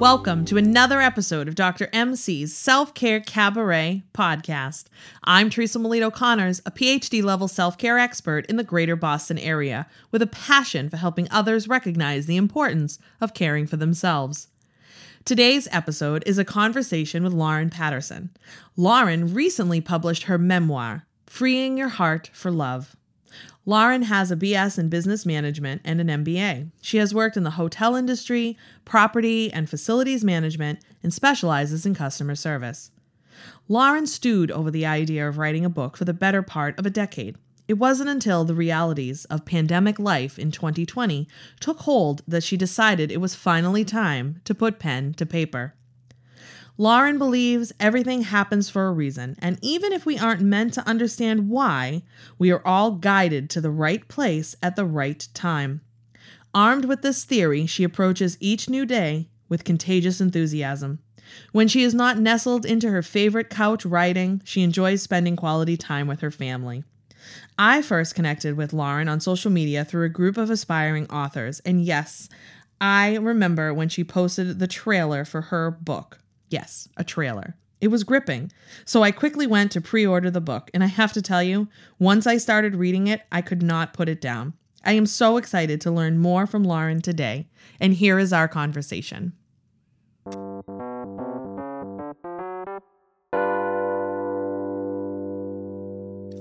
Welcome to another episode of Dr. MC's Self Care Cabaret podcast. I'm Teresa Melito Connors, a PhD level self care expert in the greater Boston area with a passion for helping others recognize the importance of caring for themselves. Today's episode is a conversation with Lauren Patterson. Lauren recently published her memoir, Freeing Your Heart for Love. Lauren has a BS in business management and an MBA. She has worked in the hotel industry, property, and facilities management, and specializes in customer service. Lauren stewed over the idea of writing a book for the better part of a decade. It wasn't until the realities of pandemic life in 2020 took hold that she decided it was finally time to put pen to paper. Lauren believes everything happens for a reason, and even if we aren't meant to understand why, we are all guided to the right place at the right time. Armed with this theory, she approaches each new day with contagious enthusiasm. When she is not nestled into her favorite couch writing, she enjoys spending quality time with her family. I first connected with Lauren on social media through a group of aspiring authors, and yes, I remember when she posted the trailer for her book. Yes, a trailer. It was gripping. So I quickly went to pre order the book, and I have to tell you, once I started reading it, I could not put it down. I am so excited to learn more from Lauren today, and here is our conversation.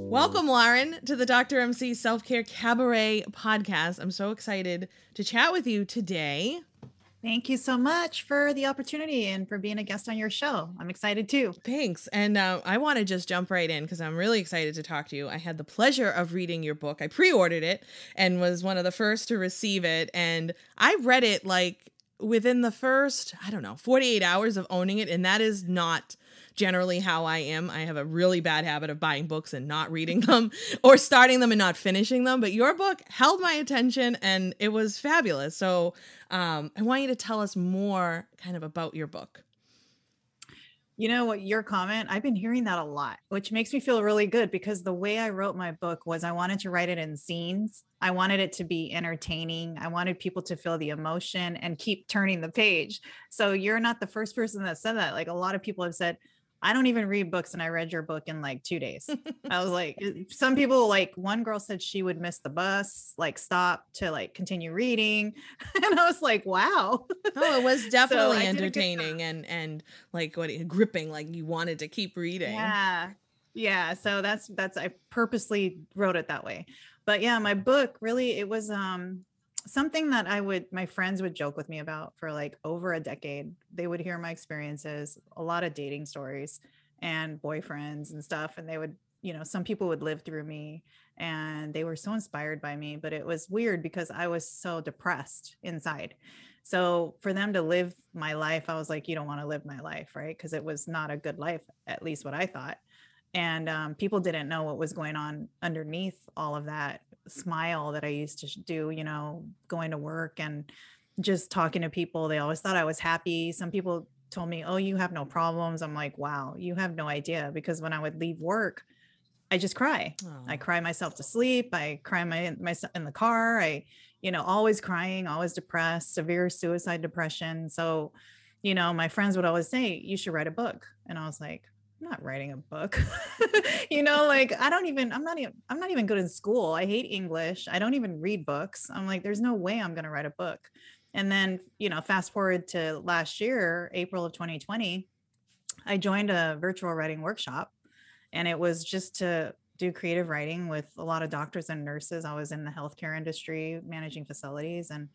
Welcome, Lauren, to the Dr. MC Self Care Cabaret podcast. I'm so excited to chat with you today. Thank you so much for the opportunity and for being a guest on your show. I'm excited too. Thanks. And uh, I want to just jump right in because I'm really excited to talk to you. I had the pleasure of reading your book. I pre ordered it and was one of the first to receive it. And I read it like within the first, I don't know, 48 hours of owning it. And that is not generally how I am. I have a really bad habit of buying books and not reading them or starting them and not finishing them. But your book held my attention and it was fabulous. So um, I want you to tell us more kind of about your book. You know what, your comment, I've been hearing that a lot, which makes me feel really good because the way I wrote my book was I wanted to write it in scenes. I wanted it to be entertaining. I wanted people to feel the emotion and keep turning the page. So you're not the first person that said that. Like a lot of people have said, I don't even read books and I read your book in like two days. I was like, some people like one girl said she would miss the bus, like stop to like continue reading. And I was like, wow. Oh, it was definitely so entertaining and and like what gripping, like you wanted to keep reading. Yeah. Yeah. So that's that's I purposely wrote it that way. But yeah, my book really it was um something that I would, my friends would joke with me about for like over a decade. They would hear my experiences, a lot of dating stories and boyfriends and stuff. And they would, you know, some people would live through me and they were so inspired by me. But it was weird because I was so depressed inside. So for them to live my life, I was like, you don't want to live my life, right? Because it was not a good life, at least what I thought. And um, people didn't know what was going on underneath all of that smile that I used to do, you know, going to work and just talking to people. They always thought I was happy. Some people told me, "Oh, you have no problems." I'm like, "Wow, you have no idea." Because when I would leave work, I just cry. I oh. cry myself to sleep. I cry my myself in the car. I, you know, always crying, always depressed, severe suicide depression. So, you know, my friends would always say, "You should write a book," and I was like, I'm not writing a book. you know, like I don't even, I'm not even, I'm not even good in school. I hate English. I don't even read books. I'm like, there's no way I'm going to write a book. And then, you know, fast forward to last year, April of 2020, I joined a virtual writing workshop and it was just to do creative writing with a lot of doctors and nurses. I was in the healthcare industry managing facilities and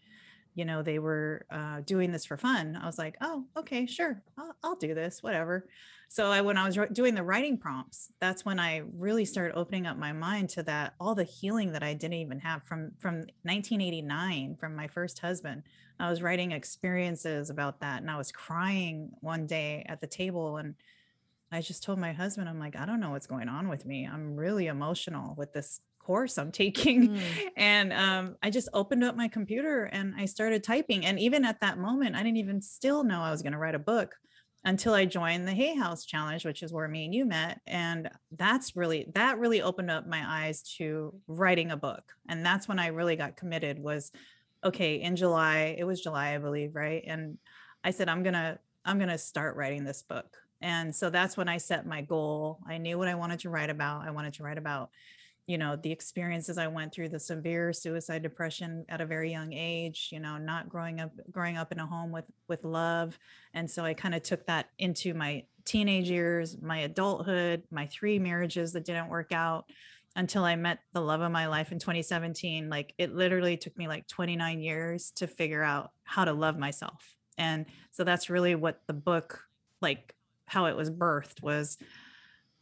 you know they were uh, doing this for fun i was like oh okay sure I'll, I'll do this whatever so I, when I was doing the writing prompts, that's when I really started opening up my mind to that all the healing that I didn't even have from from 1989 from my first husband. I was writing experiences about that, and I was crying one day at the table, and I just told my husband, I'm like, I don't know what's going on with me. I'm really emotional with this course I'm taking. Mm. And um, I just opened up my computer and I started typing. And even at that moment, I didn't even still know I was going to write a book until I joined the Hay House Challenge, which is where me and you met. And that's really, that really opened up my eyes to writing a book. And that's when I really got committed was, okay, in July, it was July, I believe, right? And I said, I'm going to, I'm going to start writing this book. And so that's when I set my goal. I knew what I wanted to write about. I wanted to write about, you know, the experiences I went through, the severe suicide depression at a very young age, you know, not growing up growing up in a home with with love. And so I kind of took that into my teenage years, my adulthood, my three marriages that didn't work out until I met the love of my life in 2017. Like it literally took me like 29 years to figure out how to love myself. And so that's really what the book like how it was birthed was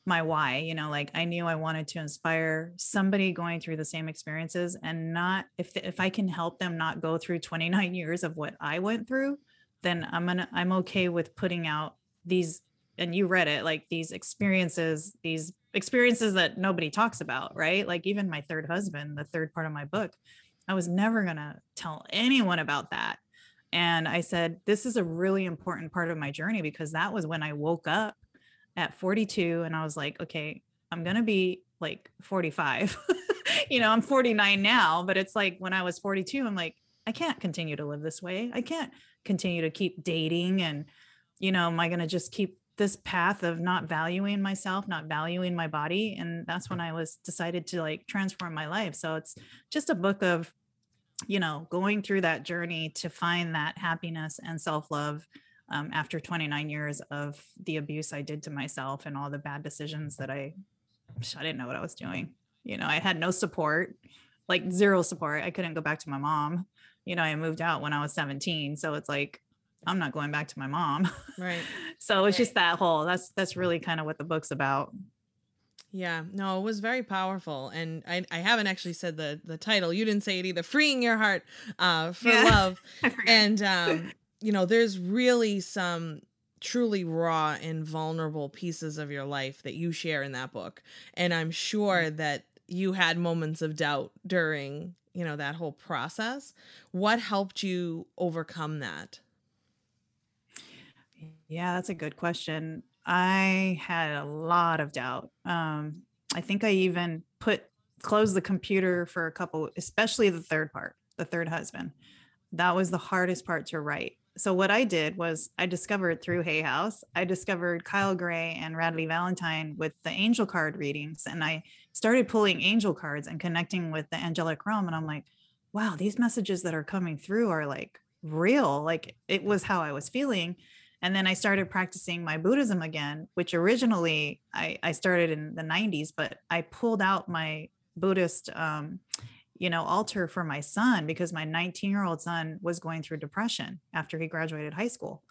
my why you know like i knew i wanted to inspire somebody going through the same experiences and not if if i can help them not go through 29 years of what i went through then i'm gonna i'm okay with putting out these and you read it like these experiences these experiences that nobody talks about right? Like even my third husband the third part of my book i was never gonna tell anyone about that. And I said, This is a really important part of my journey because that was when I woke up at 42 and I was like, Okay, I'm going to be like 45. you know, I'm 49 now, but it's like when I was 42, I'm like, I can't continue to live this way. I can't continue to keep dating. And, you know, am I going to just keep this path of not valuing myself, not valuing my body? And that's when I was decided to like transform my life. So it's just a book of you know, going through that journey to find that happiness and self love um, after 29 years of the abuse I did to myself and all the bad decisions that I, I didn't know what I was doing. You know, I had no support, like zero support. I couldn't go back to my mom. You know, I moved out when I was 17. So it's like, I'm not going back to my mom. Right. so it's right. just that whole, that's, that's really kind of what the book's about. Yeah, no, it was very powerful, and I, I haven't actually said the the title. You didn't say it either. Freeing your heart, uh, for yeah. love, and um, you know, there's really some truly raw and vulnerable pieces of your life that you share in that book, and I'm sure mm. that you had moments of doubt during you know that whole process. What helped you overcome that? Yeah, that's a good question. I had a lot of doubt. Um, I think I even put closed the computer for a couple, especially the third part, the third husband. That was the hardest part to write. So what I did was I discovered through Hay House, I discovered Kyle Gray and Radleigh Valentine with the angel card readings. And I started pulling angel cards and connecting with the angelic realm. And I'm like, wow, these messages that are coming through are like real. Like it was how I was feeling. And then I started practicing my Buddhism again, which originally I, I started in the 90s, but I pulled out my Buddhist, um, you know, altar for my son because my 19 year old son was going through depression after he graduated high school.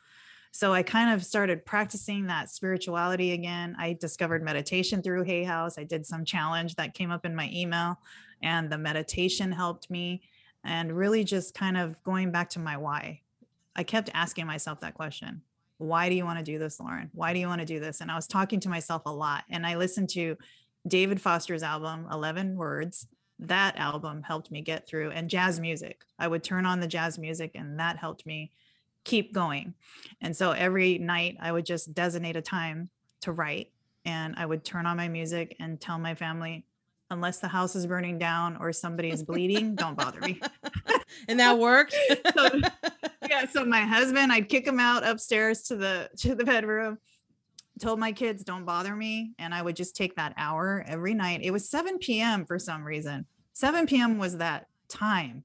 So I kind of started practicing that spirituality again. I discovered meditation through Hay House. I did some challenge that came up in my email, and the meditation helped me. And really just kind of going back to my why. I kept asking myself that question why do you want to do this, Lauren? Why do you want to do this? And I was talking to myself a lot. And I listened to David Foster's album, 11 Words. That album helped me get through, and jazz music. I would turn on the jazz music, and that helped me keep going. And so every night I would just designate a time to write, and I would turn on my music and tell my family, unless the house is burning down or somebody is bleeding, don't bother me. and that worked. so, yeah. So my husband, I'd kick him out upstairs to the to the bedroom. Told my kids, don't bother me. And I would just take that hour every night. It was 7 p.m. for some reason. 7 p.m. was that time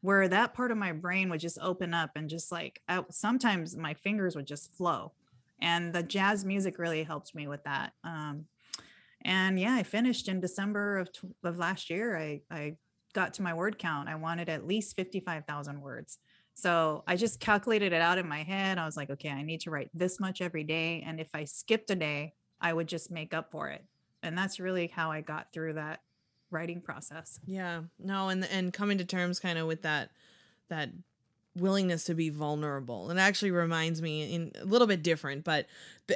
where that part of my brain would just open up and just like I, sometimes my fingers would just flow. And the jazz music really helped me with that. Um, and yeah, I finished in December of, of last year. I, I got to my word count. I wanted at least 55,000 words. So I just calculated it out in my head. I was like, okay, I need to write this much every day. And if I skipped a day, I would just make up for it. And that's really how I got through that writing process. Yeah. No, and and coming to terms kind of with that that willingness to be vulnerable. And it actually reminds me in a little bit different, but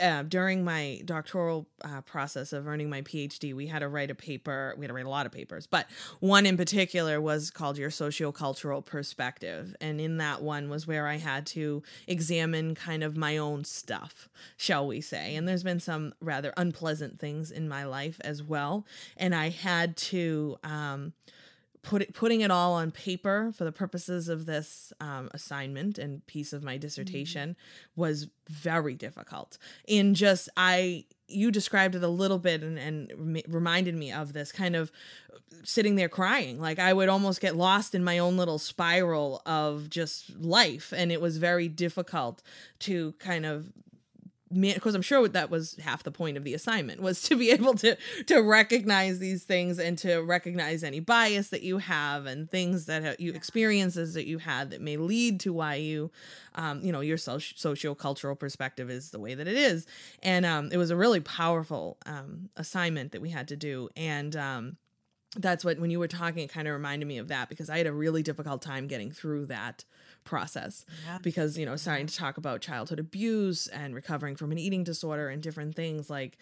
uh, during my doctoral uh, process of earning my PhD, we had to write a paper. We had to write a lot of papers, but one in particular was called Your Sociocultural Perspective. And in that one was where I had to examine kind of my own stuff, shall we say. And there's been some rather unpleasant things in my life as well. And I had to, um, put putting it all on paper for the purposes of this um, assignment and piece of my dissertation mm-hmm. was very difficult. In just I you described it a little bit and, and reminded me of this kind of sitting there crying like i would almost get lost in my own little spiral of just life and it was very difficult to kind of because I'm sure that was half the point of the assignment was to be able to to recognize these things and to recognize any bias that you have and things that you experiences that you had that may lead to why you um, you know your socio- socio-cultural perspective is the way that it is. And um, it was a really powerful um, assignment that we had to do. And um, that's what when you were talking it kind of reminded me of that because I had a really difficult time getting through that process yeah. because you know starting to talk about childhood abuse and recovering from an eating disorder and different things like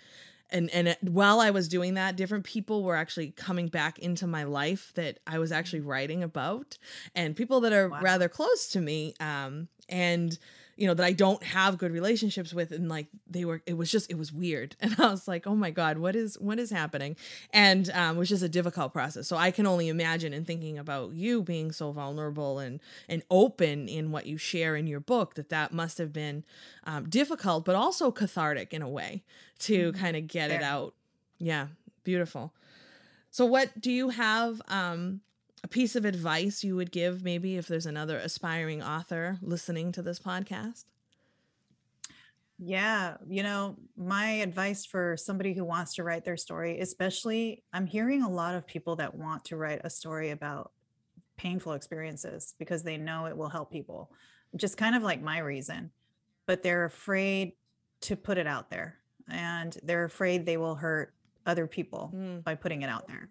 and and it, while I was doing that, different people were actually coming back into my life that I was actually writing about, and people that are wow. rather close to me. Um, and you know that I don't have good relationships with and like they were it was just it was weird. And I was like oh my god what is what is happening? And um, it was just a difficult process. So I can only imagine in thinking about you being so vulnerable and and open in what you share in your book that that must have been um, difficult but also cathartic in a way to mm-hmm. kind of get it out. Yeah beautiful. So what do you have um a piece of advice you would give maybe if there's another aspiring author listening to this podcast? Yeah, you know, my advice for somebody who wants to write their story, especially I'm hearing a lot of people that want to write a story about painful experiences because they know it will help people. Just kind of like my reason, but they're afraid to put it out there and they're afraid they will hurt other people mm. by putting it out there.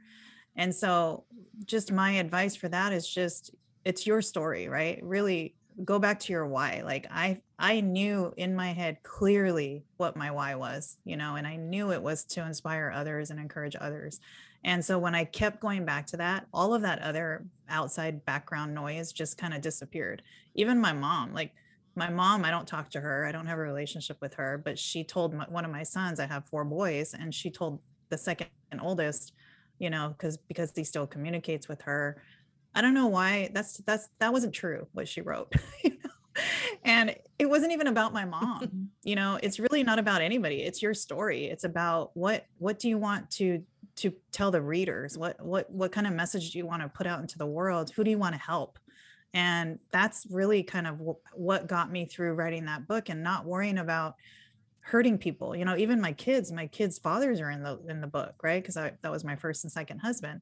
And so, just my advice for that is just it's your story, right? Really go back to your why. Like I I knew in my head clearly what my why was, you know, and I knew it was to inspire others and encourage others. And so when I kept going back to that, all of that other outside background noise just kind of disappeared. Even my mom, like my mom, I don't talk to her. I don't have a relationship with her, but she told my, one of my sons, I have four boys, and she told the second and oldest, you know, because because he still communicates with her. I don't know why that's that's that wasn't true what she wrote. you know? And it wasn't even about my mom. you know, it's really not about anybody. It's your story. It's about what what do you want to to tell the readers? What what what kind of message do you want to put out into the world? Who do you want to help? And that's really kind of what got me through writing that book and not worrying about hurting people you know even my kids my kids fathers are in the in the book right? Because that was my first and second husband.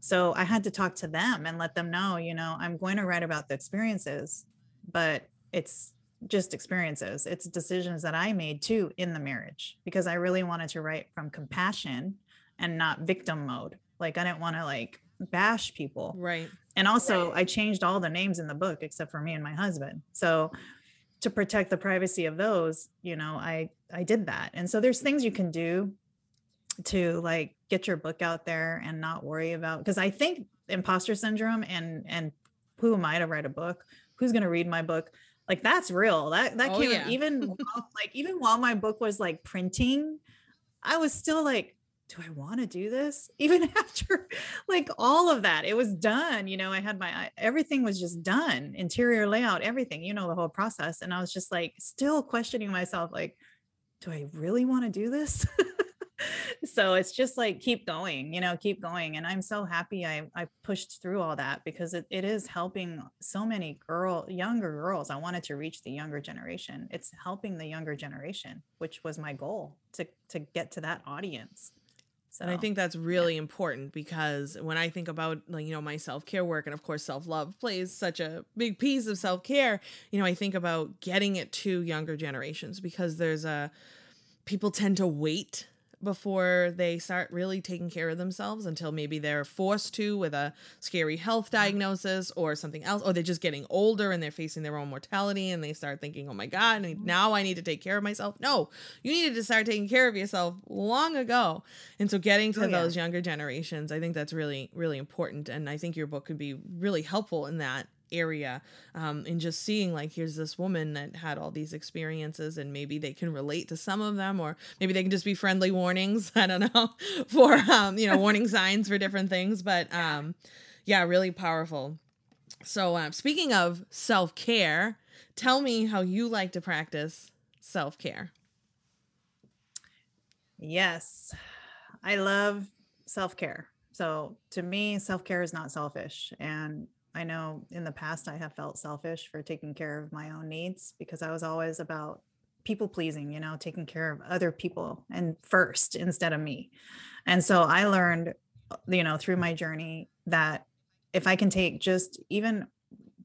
So i had to talk to them and let them know you know i'm going to write about the experiences but it's just experiences. It's decisions that i made too in the marriage because i really wanted to write from compassion and not victim mode. Like i didn't want to like bash people. Right. And also right. i changed all the names in the book except for me and my husband. So to protect the privacy of those you know i i did that and so there's things you can do to like get your book out there and not worry about because i think imposter syndrome and and who am i to write a book who's going to read my book like that's real that that oh, came yeah. even while, like even while my book was like printing i was still like do I want to do this? Even after like all of that, it was done. You know, I had my everything was just done, interior layout, everything, you know, the whole process. And I was just like still questioning myself, like, do I really want to do this? so it's just like keep going, you know, keep going. And I'm so happy I I pushed through all that because it, it is helping so many girl younger girls. I wanted to reach the younger generation. It's helping the younger generation, which was my goal to to get to that audience. So, and I think that's really yeah. important because when I think about like you know my self-care work and of course self-love plays such a big piece of self-care, you know, I think about getting it to younger generations because there's a people tend to wait before they start really taking care of themselves until maybe they're forced to with a scary health mm-hmm. diagnosis or something else or they're just getting older and they're facing their own mortality and they start thinking oh my god mm-hmm. now i need to take care of myself. No you needed to start taking care of yourself long ago. And so getting to oh, yeah. those younger generations i think that's really really important. And i think your book could be really helpful in that area um, and just seeing like here's this woman that had all these experiences and maybe they can relate to some of them or maybe they can just be friendly warnings i don't know for um, you know warning signs for different things but um, Yeah, really powerful. So, um, speaking of self care, tell me how you like to practice self care. Yes, I love self care. So, to me, self care is not selfish. And I know in the past I have felt selfish for taking care of my own needs because I was always about people pleasing, you know, taking care of other people and first instead of me. And so I learned, you know, through my journey that if I can take just even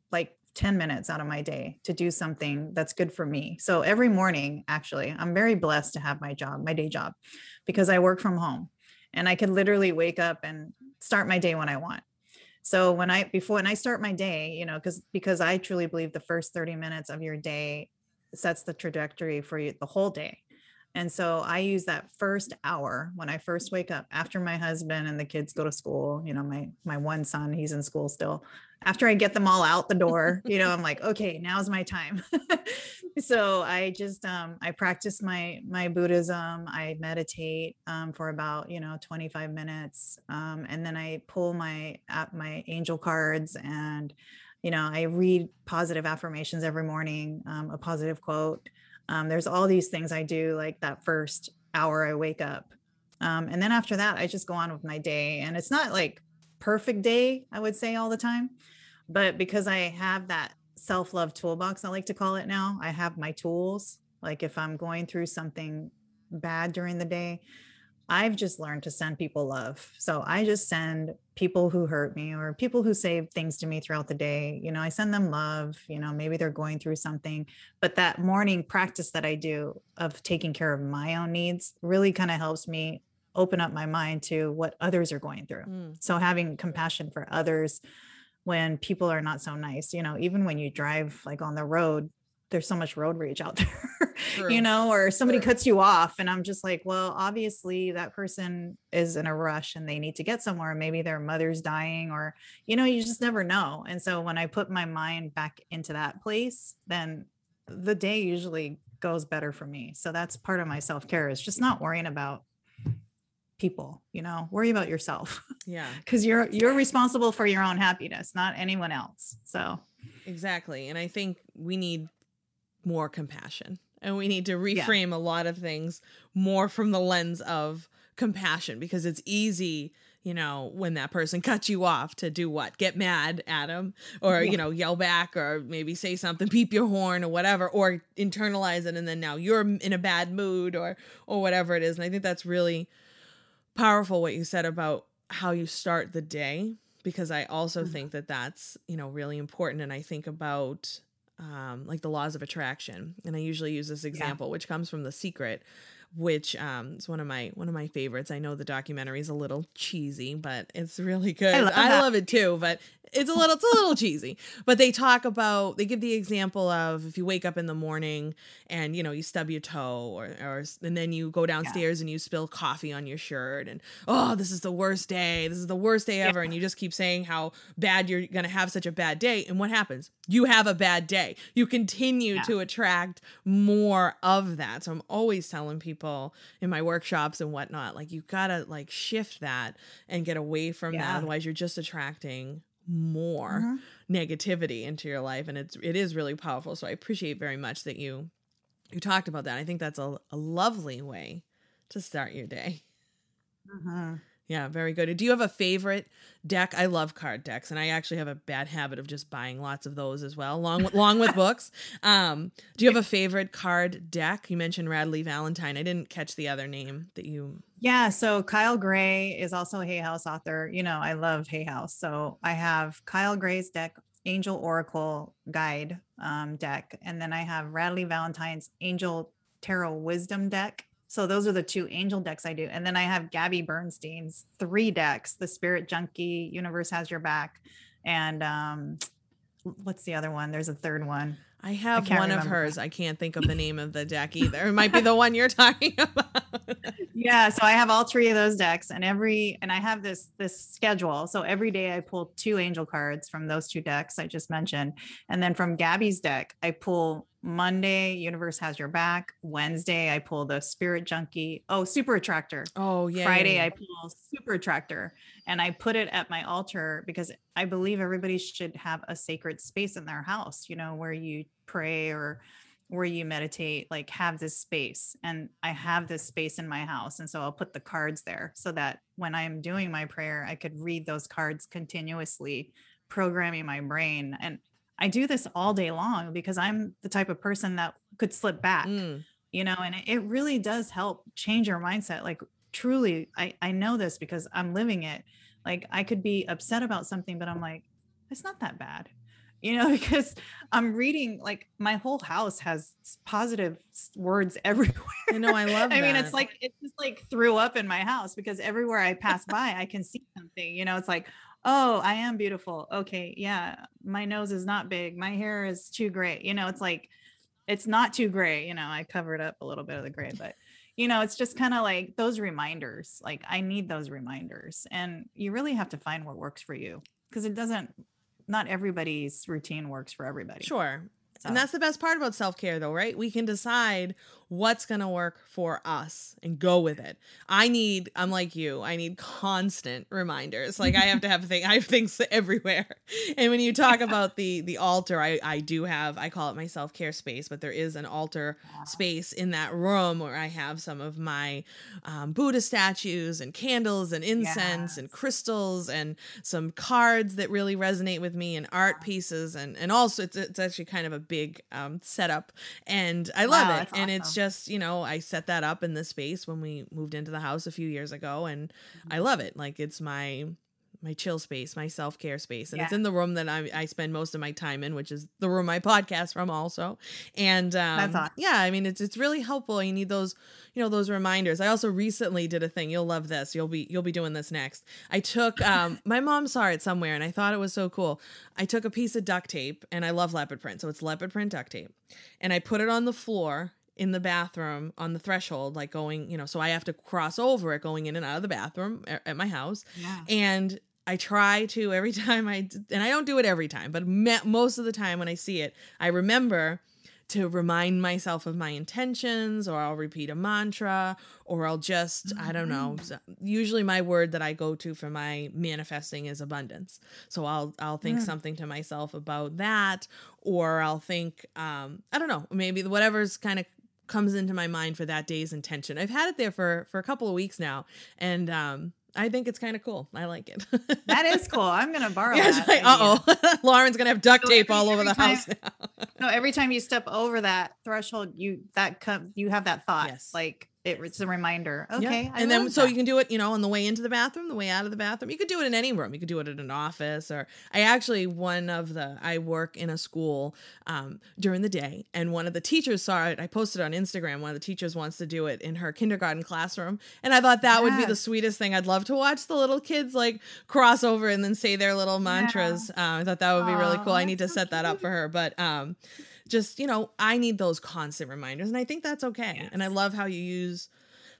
like 10 minutes out of my day to do something that's good for me. So every morning, actually, I'm very blessed to have my job, my day job, because I work from home and I can literally wake up and start my day when I want. So when I before when I start my day, you know, because because I truly believe the first 30 minutes of your day sets the trajectory for you the whole day. And so I use that first hour when I first wake up after my husband and the kids go to school, you know, my my one son, he's in school still. After I get them all out the door, you know, I'm like, okay, now's my time. so I just um I practice my my Buddhism, I meditate um for about, you know, 25 minutes. Um and then I pull my at my angel cards and you know, I read positive affirmations every morning, um, a positive quote um, there's all these things I do like that first hour I wake up. Um, and then after that, I just go on with my day. And it's not like perfect day, I would say all the time. But because I have that self love toolbox, I like to call it now, I have my tools. Like if I'm going through something bad during the day, I've just learned to send people love. So I just send people who hurt me or people who say things to me throughout the day. You know, I send them love. You know, maybe they're going through something, but that morning practice that I do of taking care of my own needs really kind of helps me open up my mind to what others are going through. Mm. So having compassion for others when people are not so nice, you know, even when you drive like on the road, there's so much road rage out there, you know, or somebody True. cuts you off. And I'm just like, well, obviously that person is in a rush and they need to get somewhere. Maybe their mother's dying, or, you know, you just never know. And so when I put my mind back into that place, then the day usually goes better for me. So that's part of my self care is just not worrying about people you know worry about yourself yeah because you're you're responsible for your own happiness not anyone else so exactly and i think we need more compassion and we need to reframe yeah. a lot of things more from the lens of compassion because it's easy you know when that person cuts you off to do what get mad at them or yeah. you know yell back or maybe say something peep your horn or whatever or internalize it and then now you're in a bad mood or or whatever it is and i think that's really powerful what you said about how you start the day because i also mm-hmm. think that that's you know really important and i think about um, like the laws of attraction. And I usually use this example, yeah. which comes from The Secret, which um, is one of my one of my favorites. I know the documentary is a little cheesy, but it's really good. I love, I love it too, but it's a little it's a little cheesy but they talk about they give the example of if you wake up in the morning and you know you stub your toe or, or and then you go downstairs yeah. and you spill coffee on your shirt and oh this is the worst day this is the worst day ever yeah. and you just keep saying how bad you're gonna have such a bad day and what happens you have a bad day you continue yeah. to attract more of that so i'm always telling people in my workshops and whatnot like you gotta like shift that and get away from that otherwise you're just attracting more mm-hmm. negativity into your life and it's it is really powerful so i appreciate very much that you you talked about that i think that's a, a lovely way to start your day mm-hmm. Yeah, very good. Do you have a favorite deck? I love card decks, and I actually have a bad habit of just buying lots of those as well, along with, along with books. Um, do you have a favorite card deck? You mentioned Radleigh Valentine. I didn't catch the other name that you. Yeah, so Kyle Gray is also a Hay House author. You know, I love Hay House, so I have Kyle Gray's deck, Angel Oracle Guide um, deck, and then I have Radleigh Valentine's Angel Tarot Wisdom deck so those are the two angel decks I do. And then I have Gabby Bernstein's three decks, the Spirit Junkie, Universe Has Your Back, and um what's the other one? There's a third one. I have I one of hers. I can't think of the name of the deck either. It might be the one you're talking about. yeah, so I have all three of those decks and every and I have this this schedule. So every day I pull two angel cards from those two decks I just mentioned. And then from Gabby's deck, I pull Monday, universe has your back. Wednesday, I pull the spirit junkie. Oh, super attractor. Oh, yeah. Friday, yeah, I pull super attractor and I put it at my altar because I believe everybody should have a sacred space in their house, you know, where you pray or where you meditate, like have this space. And I have this space in my house. And so I'll put the cards there so that when I'm doing my prayer, I could read those cards continuously, programming my brain. And I do this all day long because I'm the type of person that could slip back, Mm. you know, and it- really does help change your mindset. Like truly, I, I know this because I'm living it. Like I could be upset about something, but I'm like, it's not that bad, you know, because I'm reading like my whole house has positive words everywhere. I know. I love I mean, it's like it just like threw up in my house because everywhere I pass by, I can see something. You know, it's like, oh, I am beautiful. Okay, yeah, my nose is not big. My hair is too gray. You know, it's like it's not too gray. You know, I covered up a little bit of the gray, but you know, it's just kind of like those reminders. Like I need those reminders, and you really have to find what works for you because it doesn't. Not everybody's routine works for everybody. Sure. So, And that's the best part about self care, though, right? We can decide what's going to work for us and go with it. I need, I'm like you, I need constant reminders. Like I have to have things, I have things everywhere. And when you talk about the the altar, I I do have, I call it my self care space, but there is an altar space in that room where I have some of my um, Buddha statues and candles and incense and crystals and some cards that really resonate with me and art pieces and and also it's it's actually kind of a big um, setup and I love Wow, it and it's awesome. Just you know I set that up in this space when we moved into the house a few years ago and I Mm-hmm. love it like it's my my chill space, my self care space, and it's in the room that I, I spend most of my time in, which is the room I podcast from, also. And um, awesome. yeah, I mean, it's it's really helpful. You need those, you know, those reminders. I also recently did a thing. You'll love this. You'll be you'll be doing this next. I took um, my mom saw it somewhere, and I thought it was so cool. I took a piece of duct tape, and I love leopard print, so it's leopard print duct tape, and I put it on the floor in the bathroom on the threshold like going you know so i have to cross over it going in and out of the bathroom at my house Yeah. and I try to every time I and I don't do it every time, but me, most of the time when I see it, I remember to remind myself of my intentions or I'll repeat a mantra or I'll just I don't know. Mm. Usually my word that I go to for my manifesting is abundance. So I'll I'll think Mm. something to myself about that or I'll think um I don't know, maybe whatever's kind of comes into my mind for that day's intention. I've had it there for for a couple of weeks now and um I think it's kind of cool. I like it. That is cool. I'm gonna borrow Yeah, that. like, uh oh, Lauren's gonna have duct So tape every- all over the house now. No, every time you step over that threshold, you that come you have that thought. Yes. Like it's a reminder. Yeah. Okay. I and then so that. you can do it, you know, on the way into the bathroom, the way out of the bathroom. You could do it in any room. You could do it at an office, or I actually one of the I work in a school um, during the day, and one of the teachers saw it. I posted on Instagram. One of the teachers wants to do it in her kindergarten classroom, and I thought that would be the sweetest thing. I'd love to watch the little kids like cross over and then say their little mantras. Uh, I thought that would be really cool. I need to so set that up for her, but um, just you know, I need those constant reminders, and I think that's okay. And I love how you use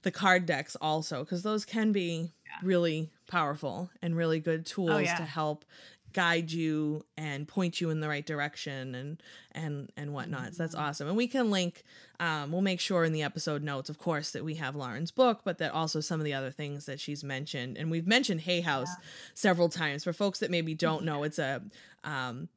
the card decks also because those can be really powerful and really good tools Oh, yeah. to help guide you and point you in the right direction and and and whatnot. So that's Mm-hmm. awesome. And we can link. Um, we'll make sure in the episode notes, of course, that we have Lauren's book, but that also some of the other things that she's mentioned. And we've mentioned Hay House several times for folks that maybe don't know. It's a um,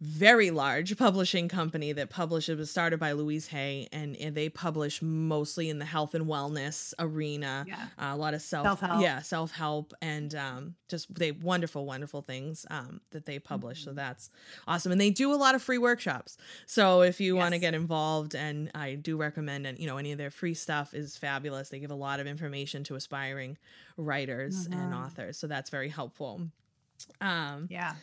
very large publishing company that publishes it was started by Louise Hay and, and they publish mostly in the health and wellness arena Yeah. uh, a lot of self Self-help. yeah self-help and um, just they wonderful wonderful things um, that they publish Mm-hmm. so that's awesome and they do a lot of free workshops so if you want to get involved and I do recommend and you know any of their free stuff is fabulous they give a lot of information to aspiring writers and Mhm. authors so that's very helpful um, Yeah.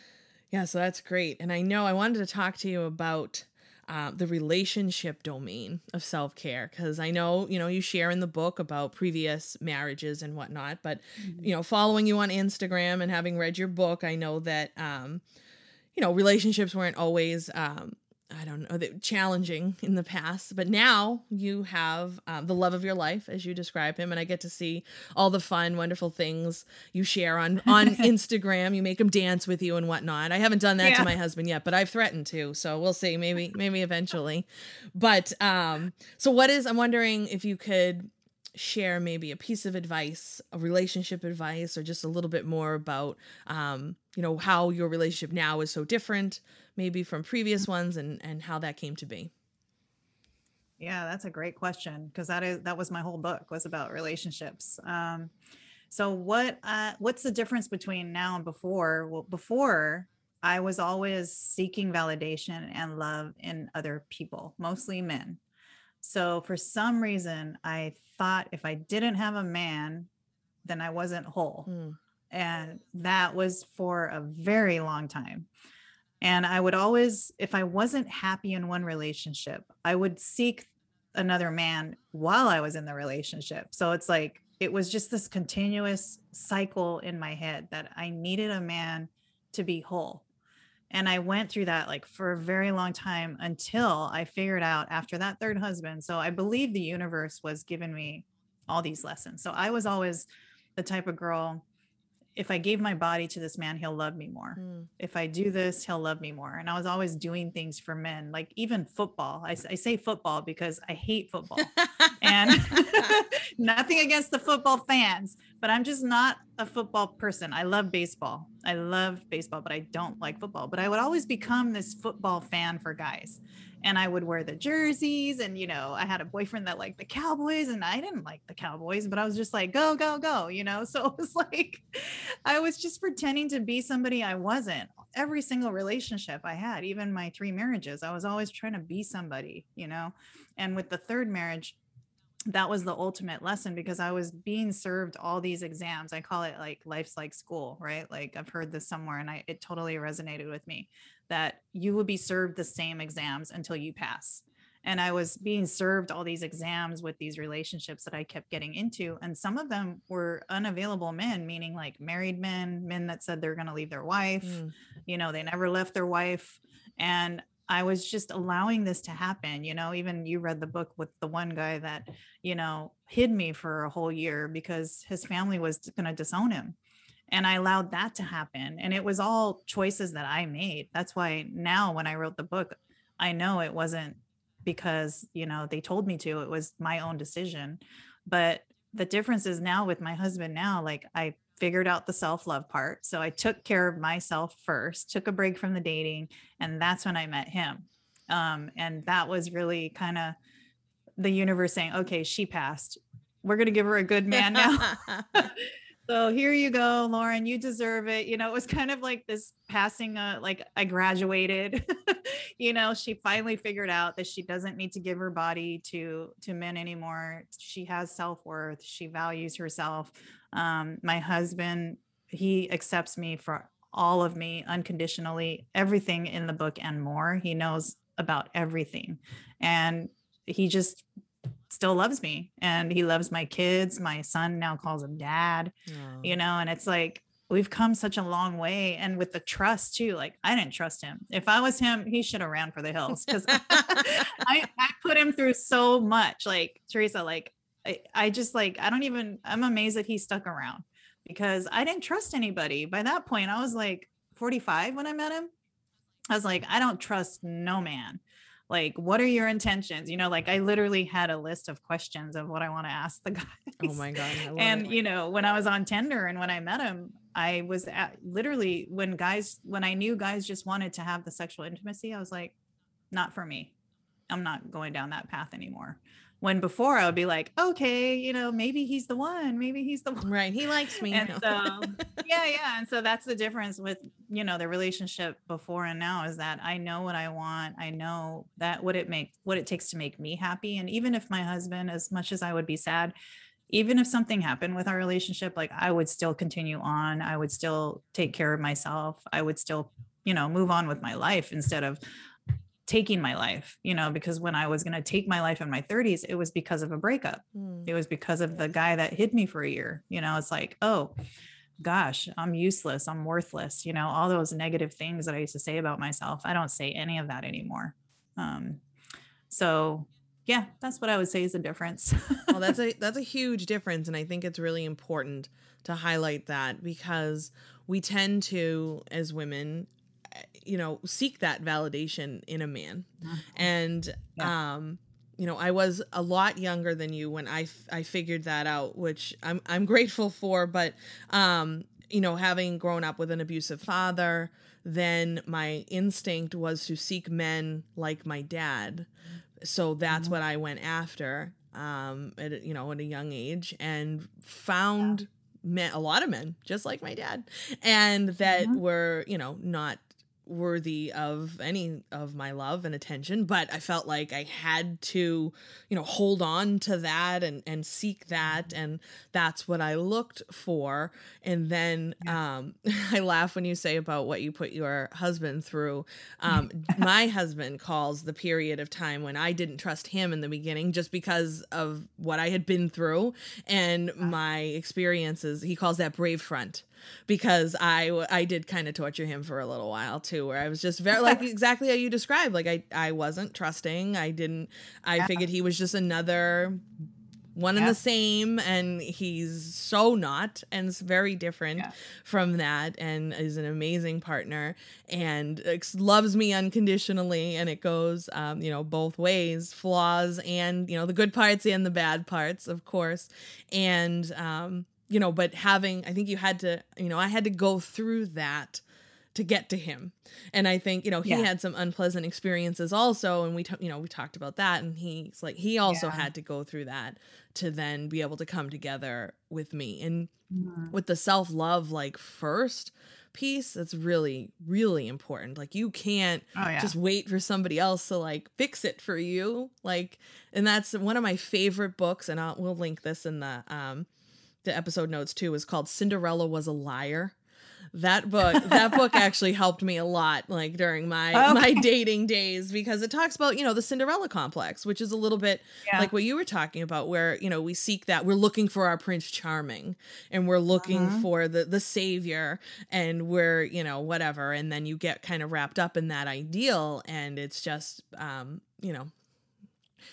Yeah, so that's great. And I know I wanted to talk to you about uh, the relationship domain of self care because I know, you know, you share in the book about previous marriages and whatnot. But, you know, following you on Instagram and having read your book, I know that, um, you know, relationships weren't always um, I don't know, challenging in the past, but now you have um, the love of your life, as you describe him, and I get to see all the fun, wonderful things you share on on Instagram. You make him dance with you and whatnot. I haven't done that yeah. to my husband yet, but I've threatened to, so we'll see. Maybe maybe eventually. But um, so what is? I'm wondering if you could share maybe a piece of advice, a relationship advice, or just a little bit more about, um, you know, how your relationship now is so different, maybe from previous ones, and and how that came to be. Yeah, that's a great question because that is that was my whole book was about relationships. Um, so what uh, what's the difference between now and before? Well, before I was always seeking validation and love in other people, mostly men. So for some reason, I thought if I didn't have a man, then I wasn't whole. Mm. And that was for a very long time. And I would always, if I wasn't happy in one relationship, I would seek another man while I was in the relationship. So it's like, it was just this continuous cycle in my head that I needed a man to be whole. And I went through that like for a very long time until I figured out after that third husband. So I believe the universe was giving me all these lessons. So I was always the type of girl if I gave my body to this man, he'll love me more. Mm. If I do this, he'll love me more. And I was always doing things for men, like even football. I, I say football because I hate football and nothing against the football fans, but I'm just not a football person. I love baseball. I love baseball, but I don't like football. But I would always become this football fan for guys and I would wear the jerseys. And, you know, I had a boyfriend that liked the Cowboys and I didn't like the Cowboys, but I was just like, go, go, go, you know? So it was like, I was just pretending to be somebody I wasn't. Every single relationship I had, even my three marriages, I was always trying to be somebody, you know? And with the third marriage, that was the ultimate lesson because I was being served all these exams. I call it like life's like school, right? Like I've heard this somewhere and I it totally resonated with me that you will be served the same exams until you pass. And I was being served all these exams with these relationships that I kept getting into. And some of them were unavailable men, meaning like married men, men that said they're going to leave their wife. Mm. You know, they never left their wife. And I was just allowing this to happen. You know, even you read the book with the one guy that, you know, hid me for a whole year because his family was going to disown him and i allowed that to happen and it was all choices that i made that's why now when i wrote the book i know it wasn't because you know they told me to it was my own decision but the difference is now with my husband now like i figured out the self-love part so i took care of myself first took a break from the dating and that's when i met him um, and that was really kind of the universe saying okay she passed we're going to give her a good man now So here you go, Lauren, you deserve it. You know, it was kind of like this passing, uh, like I graduated, you know, she finally figured out that she doesn't need to give her body to, to men anymore. She has self-worth. She values herself. Um, my husband, he accepts me for all of me unconditionally, everything in the book and more. He knows about everything. And he just still loves me and he loves my kids. My son now calls him dad, you know, and it's like we've come such a long way. And with the trust too, like I didn't trust him. If I was him, he should have ran for the hills because I, I put him through so much. Like Teresa, like I, I just like, I don't even, I'm amazed that he stuck around because I didn't trust anybody. By that point, I was like 45 when I met him. I was like, I don't trust no man like what are your intentions you know like i literally had a list of questions of what i want to ask the guy oh my god and it. you know when i was on Tinder and when i met him i was at, literally when guys when i knew guys just wanted to have the sexual intimacy i was like not for me i'm not going down that path anymore when before I would be like, okay, you know, maybe he's the one, maybe he's the one. Right. He likes me. And so, yeah, yeah. And so that's the difference with, you know, the relationship before and now is that I know what I want. I know that what it makes, what it takes to make me happy. And even if my husband, as much as I would be sad, even if something happened with our relationship, like I would still continue on. I would still take care of myself. I would still, you know, move on with my life instead of, taking my life, you know, because when I was going to take my life in my 30s, it was because of a breakup. Mm. It was because of the guy that hid me for a year. You know, it's like, oh, gosh, I'm useless. I'm worthless. You know, all those negative things that I used to say about myself. I don't say any of that anymore. Um, so yeah, that's what I would say is a difference. well, that's a that's a huge difference, and I think it's really important to highlight that because we tend to, as women, you know, seek that validation in a man, mm-hmm. and yeah. um, you know, I was a lot younger than you when I I figured that out, which I'm I'm grateful for, but um, you know, having grown up with an abusive father, then my instinct was to seek men like my dad so that's mm-hmm. what I went after um at you know at a young age and found yeah. men a lot of men just like my dad and that mm-hmm. were you know not worthy of any of my love and attention but i felt like i had to you know hold on to that and and seek that mm-hmm. and that's what i looked for. And then um i laugh when you say about what you put your husband through. Um my husband calls the period of time when i didn't trust him in the beginning just because of what i had been through and my experiences. He calls that brave front because I I did kind of torture him for a little while too, where I was just very like exactly how you described. Like I I wasn't trusting. I didn't. I yeah. figured he was just another one yeah. and the same and he's so not and it's very different yeah. from that and is an amazing partner and loves me unconditionally and it goes um, you know both ways flaws and you know the good parts and the bad parts of course and um, you know, but having, I think you had to, you know, I had to go through that to get to him. And I think, you know, he yeah. had some unpleasant experiences also. And we, t- you know, we talked about that. And he's like, he also yeah. had to go through that to then be able to come together with me. And mm-hmm. with the self love, like first piece, that's really, really important. Like, you can't oh, yeah. just wait for somebody else to like fix it for you. Like, and that's one of my favorite books. And I'll, we'll link this in the, um, the episode notes too is called Cinderella was a liar. That book that book actually helped me a lot like during my okay. my dating days because it talks about, you know, the Cinderella complex, which is a little bit yeah. like what you were talking about where, you know, we seek that we're looking for our prince charming and we're looking uh-huh. for the the savior and we're, you know, whatever and then you get kind of wrapped up in that ideal and it's just um, you know,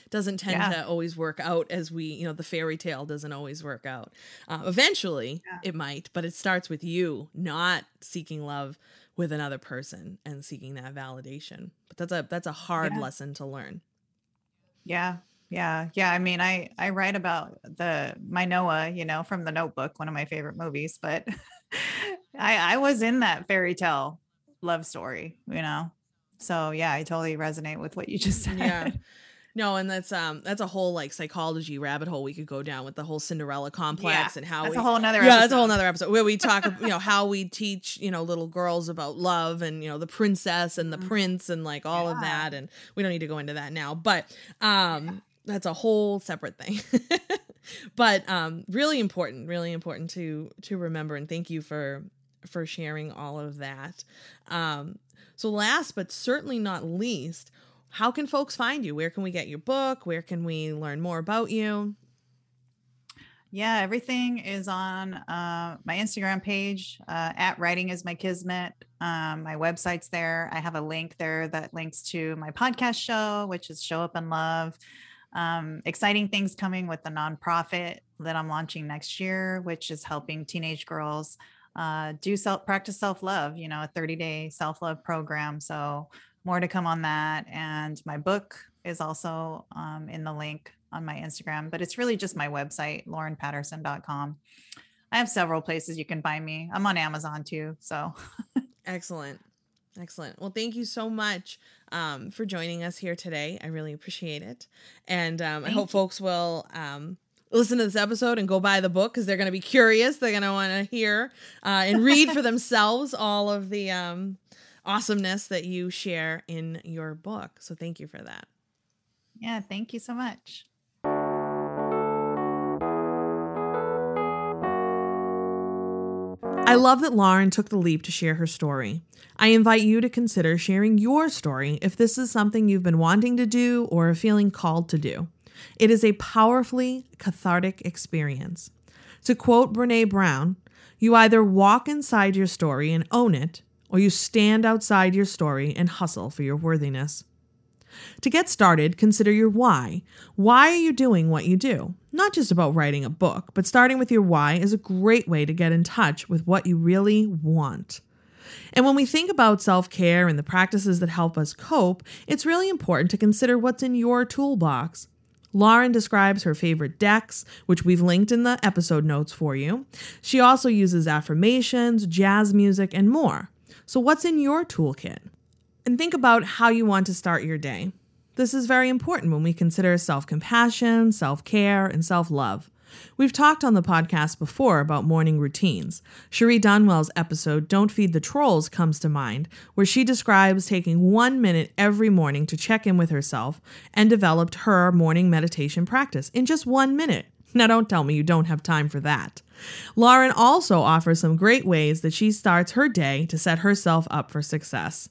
doesn't tend yeah. to always work out as we, you know, the fairy tale doesn't always work out. Uh, eventually, yeah. it might, but it starts with you not seeking love with another person and seeking that validation. But that's a that's a hard yeah. lesson to learn. Yeah. Yeah. Yeah. I mean, I I write about the my Noah, you know, from the notebook, one of my favorite movies, but I I was in that fairy tale love story, you know. So yeah, I totally resonate with what you just said. Yeah. No, and that's um that's a whole like psychology rabbit hole we could go down with the whole Cinderella complex yeah, and how that's we, a whole another yeah that's a whole another episode where we talk you know how we teach you know little girls about love and you know the princess and the mm-hmm. prince and like all yeah. of that and we don't need to go into that now but um yeah. that's a whole separate thing but um really important really important to to remember and thank you for for sharing all of that um so last but certainly not least how can folks find you? Where can we get your book? Where can we learn more about you? Yeah, everything is on uh, my Instagram page uh, at Writing is My Kismet. Um, my website's there. I have a link there that links to my podcast show, which is Show Up and Love. Um, exciting things coming with the nonprofit that I'm launching next year, which is helping teenage girls uh, do self practice self love. You know, a 30 day self love program. So more to come on that. And my book is also um, in the link on my Instagram, but it's really just my website, laurenpatterson.com. I have several places you can find me. I'm on Amazon too. So excellent. Excellent. Well, thank you so much um, for joining us here today. I really appreciate it. And um, I hope you. folks will um, listen to this episode and go buy the book because they're going to be curious. They're going to want to hear uh, and read for themselves all of the um, awesomeness that you share in your book. So thank you for that. Yeah, thank you so much. I love that Lauren took the leap to share her story. I invite you to consider sharing your story if this is something you've been wanting to do or feeling called to do. It is a powerfully cathartic experience. To quote Brene Brown, you either walk inside your story and own it, or you stand outside your story and hustle for your worthiness. To get started, consider your why. Why are you doing what you do? Not just about writing a book, but starting with your why is a great way to get in touch with what you really want. And when we think about self care and the practices that help us cope, it's really important to consider what's in your toolbox. Lauren describes her favorite decks, which we've linked in the episode notes for you. She also uses affirmations, jazz music, and more. So, what's in your toolkit? And think about how you want to start your day. This is very important when we consider self compassion, self care, and self love. We've talked on the podcast before about morning routines. Cherie Dunwell's episode, Don't Feed the Trolls, comes to mind, where she describes taking one minute every morning to check in with herself and developed her morning meditation practice in just one minute. Now, don't tell me you don't have time for that. Lauren also offers some great ways that she starts her day to set herself up for success.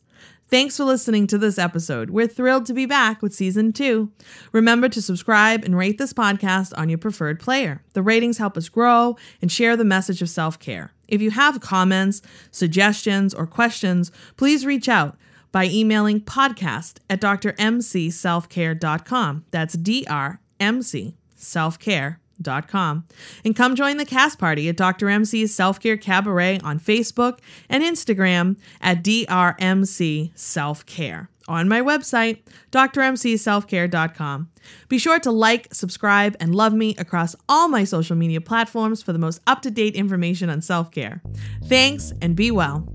Thanks for listening to this episode. We're thrilled to be back with season two. Remember to subscribe and rate this podcast on your preferred player. The ratings help us grow and share the message of self care. If you have comments, suggestions, or questions, please reach out by emailing podcast at drmcselfcare.com. That's D R M C selfcare com. And come join the cast party at Dr. MC's Self Care Cabaret on Facebook and Instagram at DRMC Self Care. On my website, drmcselfcare.com. Be sure to like, subscribe, and love me across all my social media platforms for the most up to date information on self care. Thanks and be well.